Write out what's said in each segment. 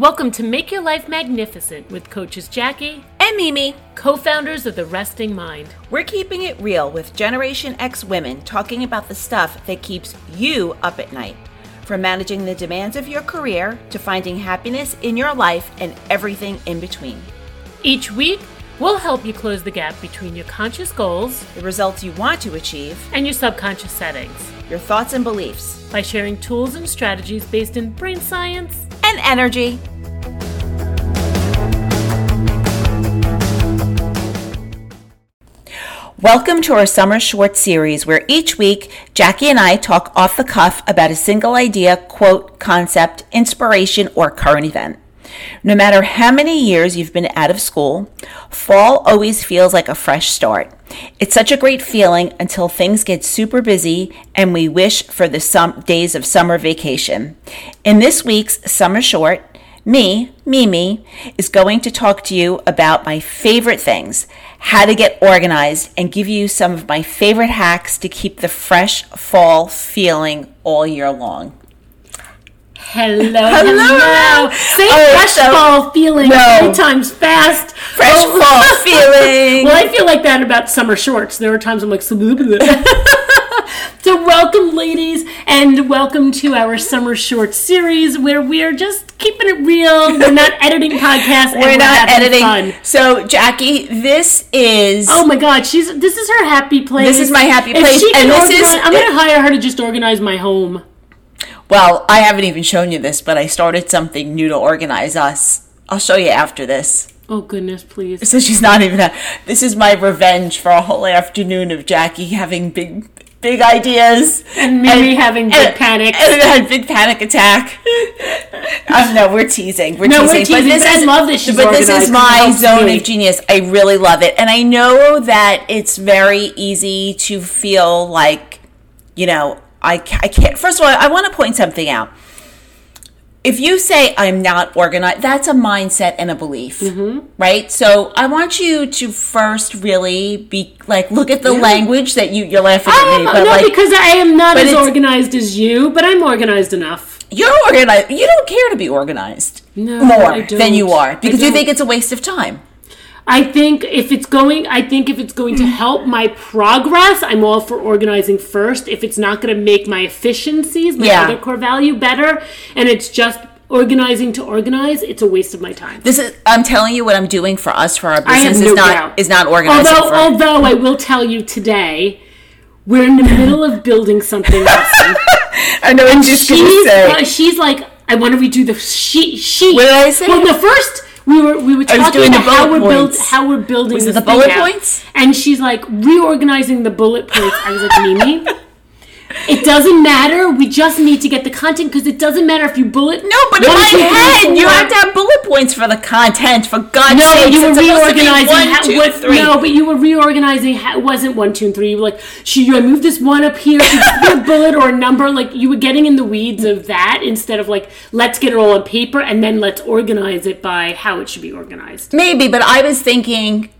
Welcome to Make Your Life Magnificent with coaches Jackie and Mimi, co founders of The Resting Mind. We're keeping it real with Generation X women talking about the stuff that keeps you up at night. From managing the demands of your career to finding happiness in your life and everything in between. Each week, we'll help you close the gap between your conscious goals, the results you want to achieve, and your subconscious settings your thoughts and beliefs by sharing tools and strategies based in brain science and energy. Welcome to our summer short series where each week Jackie and I talk off the cuff about a single idea, quote, concept, inspiration, or current event. No matter how many years you've been out of school, fall always feels like a fresh start. It's such a great feeling until things get super busy and we wish for the days of summer vacation. In this week's Summer Short, me, Mimi, is going to talk to you about my favorite things, how to get organized, and give you some of my favorite hacks to keep the fresh fall feeling all year long. Hello, hello. hello. Say oh, fresh so, fall feeling no. three times fast. Fresh oh. fall feeling. well, I feel like that about summer shorts. There are times I'm like, so welcome, ladies, and welcome to our summer short series where we're just keeping it real. We're not editing podcasts. we're, we're not editing. Fun. So, Jackie, this is. Oh my God, she's this is her happy place. This is my happy place, and this organize, is. I'm going to hire her to just organize my home. Well, I haven't even shown you this, but I started something new to organize us. I'll show you after this. Oh goodness, please. So she's not even. A, this is my revenge for a whole afternoon of Jackie having big, big ideas and Mimi having big and, panic and had big panic attack. um, no, we're teasing. We're no, teasing. We're teasing. But this is, love this. But this is my zone of genius. I really love it, and I know that it's very easy to feel like, you know, I, I can't. First of all, I want to point something out. If you say I'm not organized, that's a mindset and a belief, mm-hmm. right? So I want you to first really be like, look at the yeah. language that you you're laughing at me. But no, like, because I am not as organized as you, but I'm organized enough. You're organized. You don't care to be organized no, more than you are because you think it's a waste of time. I think if it's going, I think if it's going to mm. help my progress, I'm all for organizing first. If it's not going to make my efficiencies, my yeah. other core value better, and it's just organizing to organize, it's a waste of my time. This is I'm telling you what I'm doing for us for our business no is not doubt. is not organizing. Although for, although I will tell you today, we're in the middle of building something awesome. I know what she's, she's like, I want to redo the sheet. Sheet. What did I say? Well, the first we were we were talking about how we're build, how we're building was this the bullet points, and she's like reorganizing the bullet points. I was like, Mimi. It doesn't matter. We just need to get the content because it doesn't matter if you bullet. No, but in my head, you have to have bullet points for the content. For God's no, sake, you were reorganizing. One, two, what, three. No, but you were reorganizing. It wasn't one, two, and three. You were like, should I move this one up here? Should a bullet or a number? Like you were getting in the weeds of that instead of like, let's get it all on paper and then let's organize it by how it should be organized. Maybe, but I was thinking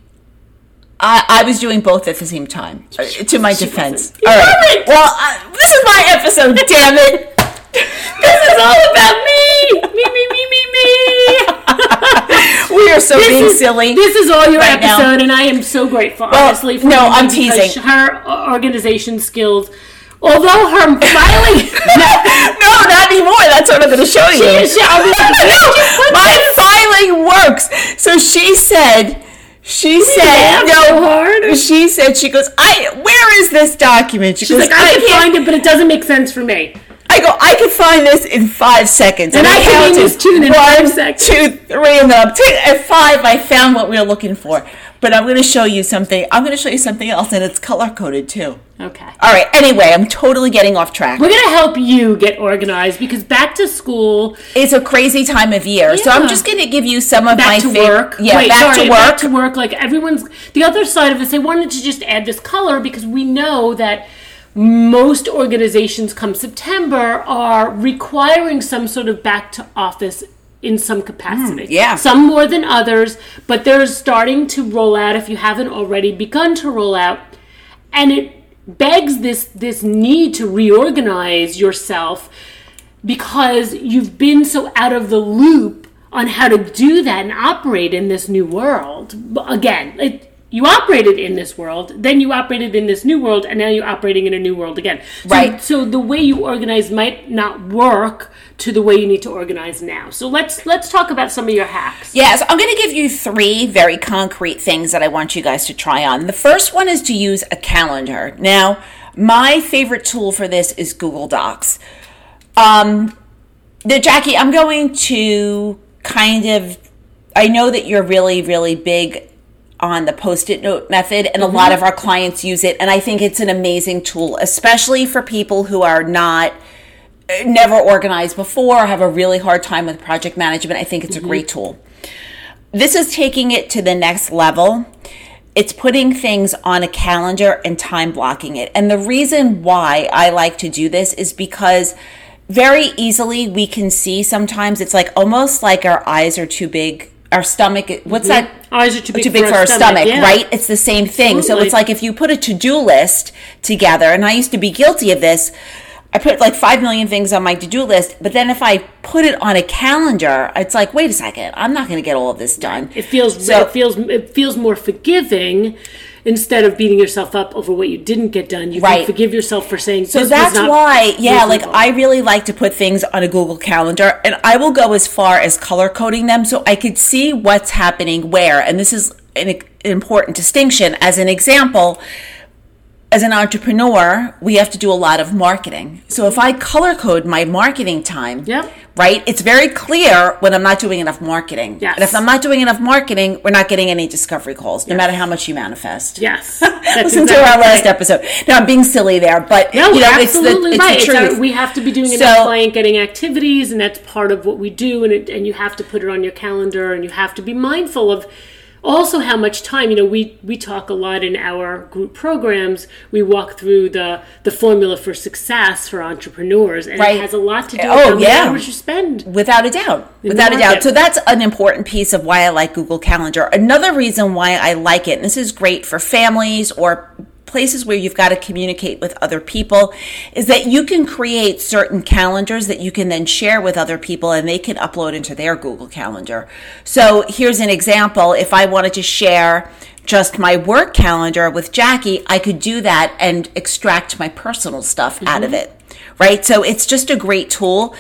I, I was doing both at the same time. Uh, to my defense. All right. Well, uh, this is my episode. damn it! this is all about me. Me, me, me, me, me. we are so this being is, silly. This is all your right episode, now. and I am so grateful. Well, honestly, for no, I'm teasing her organization skills. Although her filing, no, no, not anymore. That's what I'm going to show you. She, she, no, my filing works. So she said she said no hard. She said she goes, I where is this document? She She's goes, like, I, I can find it, but it doesn't make sense for me. I go, I could find this in five seconds. And, and I, I counted this two in one, five seconds. two, three, and then at five, I found what we were looking for. But I'm going to show you something. I'm going to show you something else, and it's color coded too. Okay. All right. Anyway, I'm totally getting off track. We're going to help you get organized because back to school. It's a crazy time of year. Yeah. So I'm just going to give you some of back my to work. Yeah, Wait, back sorry, to work. Back to work. Like everyone's. The other side of this, I wanted to just add this color because we know that most organizations come September are requiring some sort of back to office in some capacity. Mm, yeah. Some more than others, but they're starting to roll out if you haven't already begun to roll out. And it begs this this need to reorganize yourself because you've been so out of the loop on how to do that and operate in this new world. Again, it, you operated in this world, then you operated in this new world, and now you're operating in a new world again. So, right. So the way you organize might not work to the way you need to organize now. So let's let's talk about some of your hacks. Yes, I'm going to give you three very concrete things that I want you guys to try on. The first one is to use a calendar. Now, my favorite tool for this is Google Docs. Um, the Jackie, I'm going to kind of I know that you're really really big on the post-it note method and mm-hmm. a lot of our clients use it and I think it's an amazing tool especially for people who are not never organized before or have a really hard time with project management. I think it's mm-hmm. a great tool. This is taking it to the next level. It's putting things on a calendar and time blocking it. And the reason why I like to do this is because very easily we can see sometimes it's like almost like our eyes are too big our stomach what's mm-hmm. that eyes are too big, too big for, for our stomach, stomach yeah. right it's the same thing Absolutely. so it's like if you put a to-do list together and i used to be guilty of this I put like 5 million things on my to do list, but then if I put it on a calendar, it's like, wait a second, I'm not going to get all of this done. It feels, so, it feels, it feels more forgiving instead of beating yourself up over what you didn't get done. You right. can forgive yourself for saying, so that's why, yeah, like I really like to put things on a Google Calendar and I will go as far as color coding them so I could see what's happening where. And this is an important distinction. As an example, as an entrepreneur, we have to do a lot of marketing. So if I color code my marketing time, yep. right, it's very clear when I'm not doing enough marketing. Yes. And if I'm not doing enough marketing, we're not getting any discovery calls, no yes. matter how much you manifest. Yes. Listen exactly to our last right. episode. Now I'm being silly there, but no, you know, absolutely it's the, it's right. The truth. we have to be doing enough client getting activities, and that's part of what we do. And it, and you have to put it on your calendar, and you have to be mindful of also how much time you know we we talk a lot in our group programs. We walk through the the formula for success for entrepreneurs and right. it has a lot to do oh, with oh, how yeah. hours you spend without a doubt. without a doubt. so that's an important piece of why i like google calendar. Another reason why i like it and this is great for families or places where you've got to communicate with other people is that you can create certain calendars that you can then share with other people and they can upload into their Google Calendar. So here's an example. If I wanted to share just my work calendar with Jackie, I could do that and extract my personal stuff mm-hmm. out of mm-hmm. it. Right? So it's just a great tool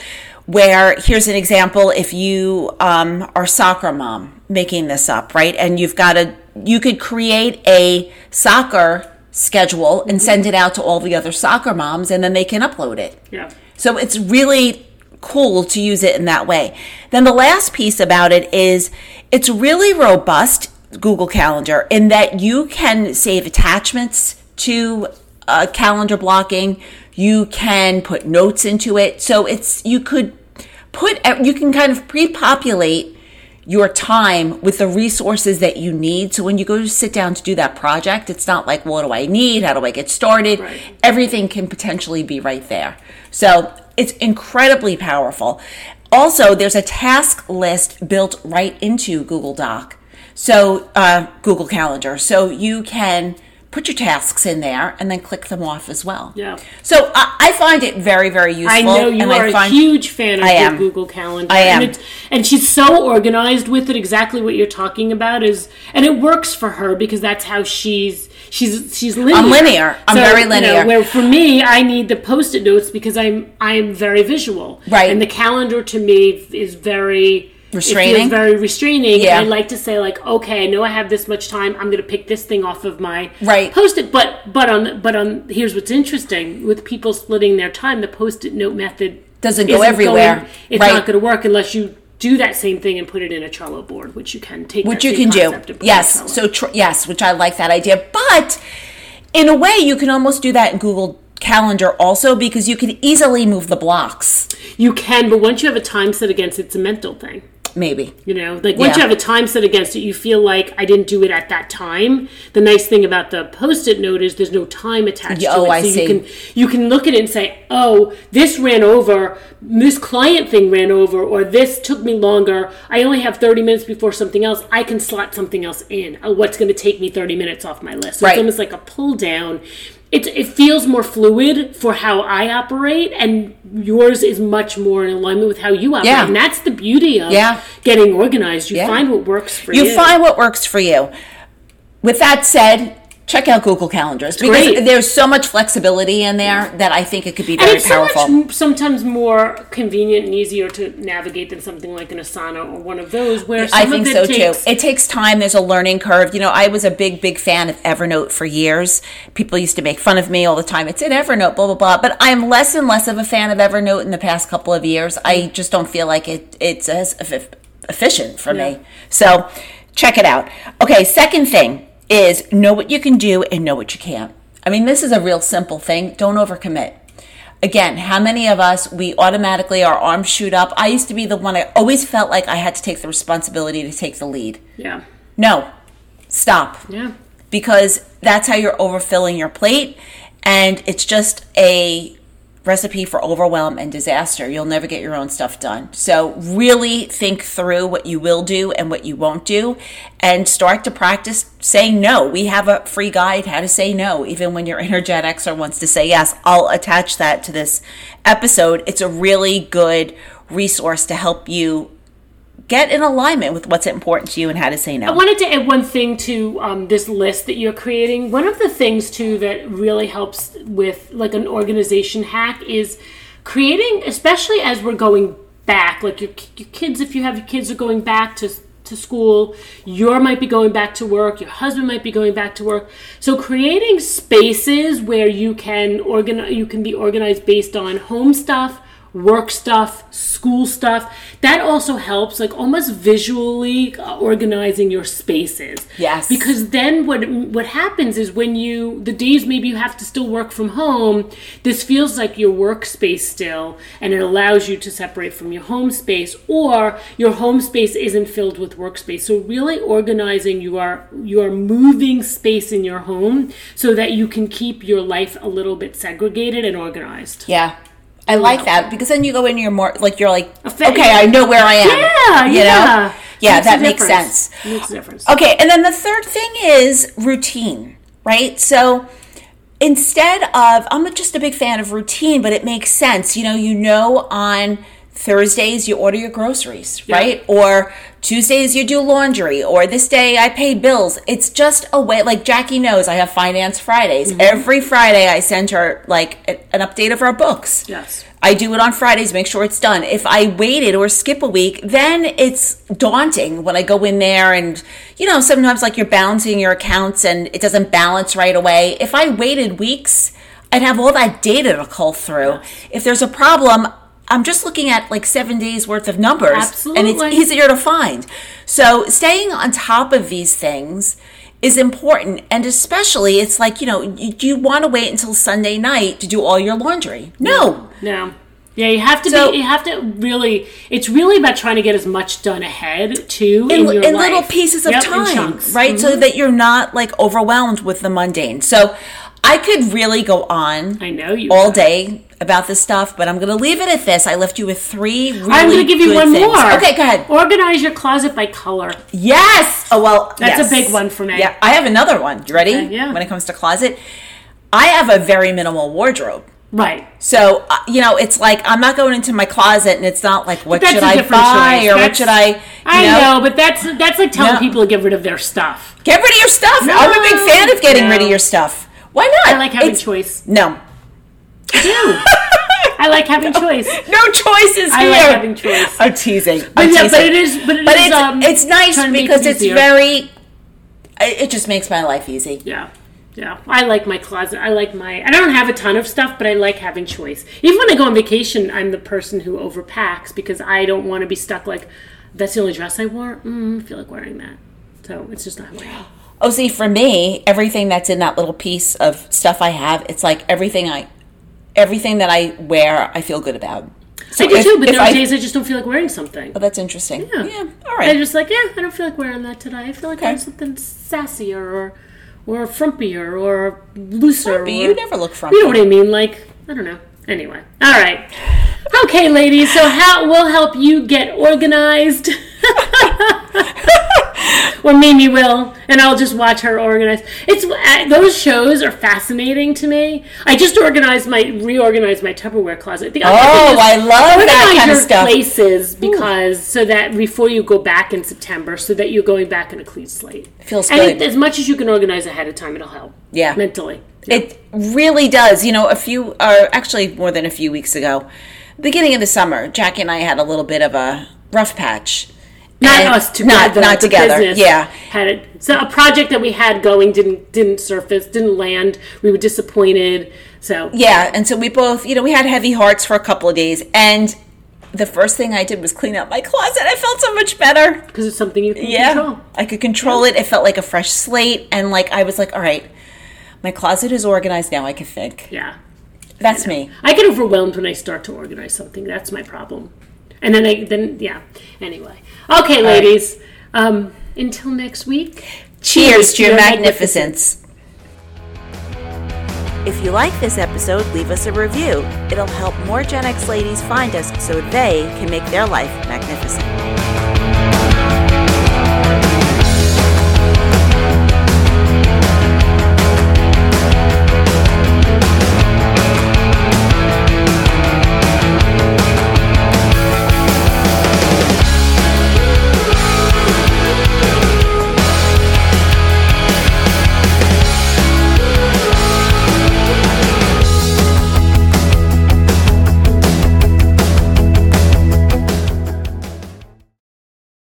where here's an example if you um, are soccer mom making this up right and you've got a you could create a soccer schedule and send it out to all the other soccer moms and then they can upload it. Yeah. So it's really cool to use it in that way. Then the last piece about it is it's really robust Google Calendar in that you can save attachments to uh, calendar blocking. You can put notes into it. So it's you could put you can kind of pre-populate your time with the resources that you need. So when you go to sit down to do that project, it's not like, what do I need? How do I get started? Right. Everything can potentially be right there. So it's incredibly powerful. Also, there's a task list built right into Google Doc. So, uh, Google Calendar. So you can put your tasks in there and then click them off as well. Yeah. So I, I find it very, very useful. I know you are a huge fan of. Google Calendar. I am. And, and, she's so organized with it. Exactly what you're talking about is, and it works for her because that's how she's. She's she's linear. I'm linear. I'm so, very linear. You know, where for me, I need the post-it notes because I'm I'm very visual. Right. And the calendar to me is very restraining. It feels very restraining. Yeah. I like to say like, okay, I know I have this much time. I'm going to pick this thing off of my right post-it. But but on but on here's what's interesting with people splitting their time. The post-it note method doesn't go everywhere. Going, it's right. not going to work unless you do that same thing and put it in a Trello board, which you can take. Which you can do. Yes. So tr- yes, which I like that idea. But in a way, you can almost do that in Google calendar also because you can easily move the blocks. You can, but once you have a time set against it, it's a mental thing. Maybe. You know, like once yeah. you have a time set against it, you feel like I didn't do it at that time. The nice thing about the post-it note is there's no time attached oh, to it. I so see. you can you can look at it and say, "Oh, this ran over, this client thing ran over, or this took me longer. I only have 30 minutes before something else. I can slot something else in. Oh, what's going to take me 30 minutes off my list?" So right. it's almost like a pull down it, it feels more fluid for how I operate, and yours is much more in alignment with how you operate. Yeah. And that's the beauty of yeah. getting organized. You yeah. find what works for you. You find what works for you. With that said, check out Google Calendars it's because great. there's so much flexibility in there that I think it could be very and it's powerful. So much, sometimes more convenient and easier to navigate than something like an Asana or one of those where I think so takes, too. It takes time. There's a learning curve. You know, I was a big, big fan of Evernote for years. People used to make fun of me all the time. It's in Evernote, blah blah blah. But I'm less and less of a fan of Evernote in the past couple of years. I just don't feel like it. It's as efficient for yeah. me. So check it out. Okay, second thing is know what you can do and know what you can't. I mean, this is a real simple thing. Don't overcommit. Again, how many of us, we automatically, our arms shoot up? I used to be the one, I always felt like I had to take the responsibility to take the lead. Yeah. No, stop. Yeah. Because that's how you're overfilling your plate. And it's just a recipe for overwhelm and disaster. You'll never get your own stuff done. So, really think through what you will do and what you won't do and start to practice saying no. We have a free guide how to say no, even when your inner Gen wants to say yes. I'll attach that to this episode. It's a really good resource to help you get in alignment with what's important to you and how to say no. I wanted to add one thing to um, this list that you're creating. One of the things too that really helps with like an organization hack is creating, especially as we're going back. Like your, your kids, if you have your kids are going back to to school, your might be going back to work, your husband might be going back to work. So creating spaces where you can organize, you can be organized based on home stuff work stuff, school stuff. That also helps, like almost visually uh, organizing your spaces. Yes. Because then what what happens is when you the days maybe you have to still work from home, this feels like your workspace still, and it allows you to separate from your home space, or your home space isn't filled with workspace. So really organizing your your moving space in your home so that you can keep your life a little bit segregated and organized. Yeah. I like that because then you go in, you're more like you're like, okay, I know where I am. Yeah, you yeah, know? yeah. Makes that makes sense. Makes a difference. Okay, and then the third thing is routine, right? So instead of, I'm just a big fan of routine, but it makes sense. You know, you know on Thursdays you order your groceries, yeah. right? Or Tuesdays you do laundry, or this day I pay bills. It's just a way, like Jackie knows I have finance Fridays. Mm-hmm. Every Friday I send her like an update of our books. Yes. I do it on Fridays, make sure it's done. If I waited or skip a week, then it's daunting when I go in there and, you know, sometimes like you're balancing your accounts and it doesn't balance right away. If I waited weeks, I'd have all that data to cull through. Yes. If there's a problem, I'm just looking at like seven days worth of numbers, Absolutely. and it's easier to find. So staying on top of these things is important, and especially it's like you know, do you want to wait until Sunday night to do all your laundry? No, no. Yeah, you have to so, be. You have to really. It's really about trying to get as much done ahead too in, in, in little pieces of yep, time, right? Mm-hmm. So that you're not like overwhelmed with the mundane. So I could really go on. I know you all have. day about this stuff, but I'm going to leave it at this. I left you with three really I'm going to give you one things. more. Okay, go ahead. Organize your closet by color. Yes. Oh well, that's yes. a big one for me. Yeah, I have another one. You ready? Okay, yeah. When it comes to closet, I have a very minimal wardrobe. Right. So uh, you know, it's like I'm not going into my closet, and it's not like what should I buy choice. or that's, what should I. I know? know? but that's that's like telling no. people to get rid of their stuff. Get rid of your stuff. No, I'm a big fan of getting no. rid of your stuff. Why not? I like having it's, choice. No. I do. I like having no, choice. No choices I here. like having choice. I'm teasing. But I'm yeah, teasing. but it is. But, it but is, it's um, it's nice because it's very. It just makes my life easy. Yeah. Yeah, I like my closet. I like my. I don't have a ton of stuff, but I like having choice. Even when I go on vacation, I'm the person who overpacks because I don't want to be stuck. Like, that's the only dress I wore. Mm, I feel like wearing that, so it's just not who I am. Oh, see, for me, everything that's in that little piece of stuff I have, it's like everything I, everything that I wear, I feel good about. So I do if, too, but there are days I just don't feel like wearing something. Oh, that's interesting. Yeah. yeah. All right. I'm just like, yeah, I don't feel like wearing that today. I feel like okay. I have something sassier or, or frumpier or looser. Frumpy? Or, you never look frumpy. You know what I mean? Like, I don't know. Anyway. All right. Okay, ladies. So how we'll help you get organized. or Mimi will, and I'll just watch her organize. It's uh, those shows are fascinating to me. I just organized my reorganized my Tupperware closet. The oh, I love that kind of stuff. Places because Ooh. so that before you go back in September, so that you're going back in a clean slate. Feels and good. It, as much as you can organize ahead of time, it'll help. Yeah, mentally. Yeah. It really does. You know, a few, or actually more than a few weeks ago, beginning of the summer, Jackie and I had a little bit of a rough patch not and us together. Not, not together. Yeah. Had it. So a project that we had going didn't didn't surface, didn't land. We were disappointed. So yeah, and so we both, you know, we had heavy hearts for a couple of days, and the first thing I did was clean up my closet. I felt so much better because it's something you can yeah, control. I could control yeah. it. It felt like a fresh slate, and like I was like, all right, my closet is organized now. I can think. Yeah. That's I me. I get overwhelmed when I start to organize something. That's my problem. And then I then yeah. Anyway, okay, ladies. Right. Um, until next week. Cheers, cheers to your, magnificence. magnificence. If you like this episode, leave us a review. It'll help more Gen X ladies find us so they can make their life magnificent.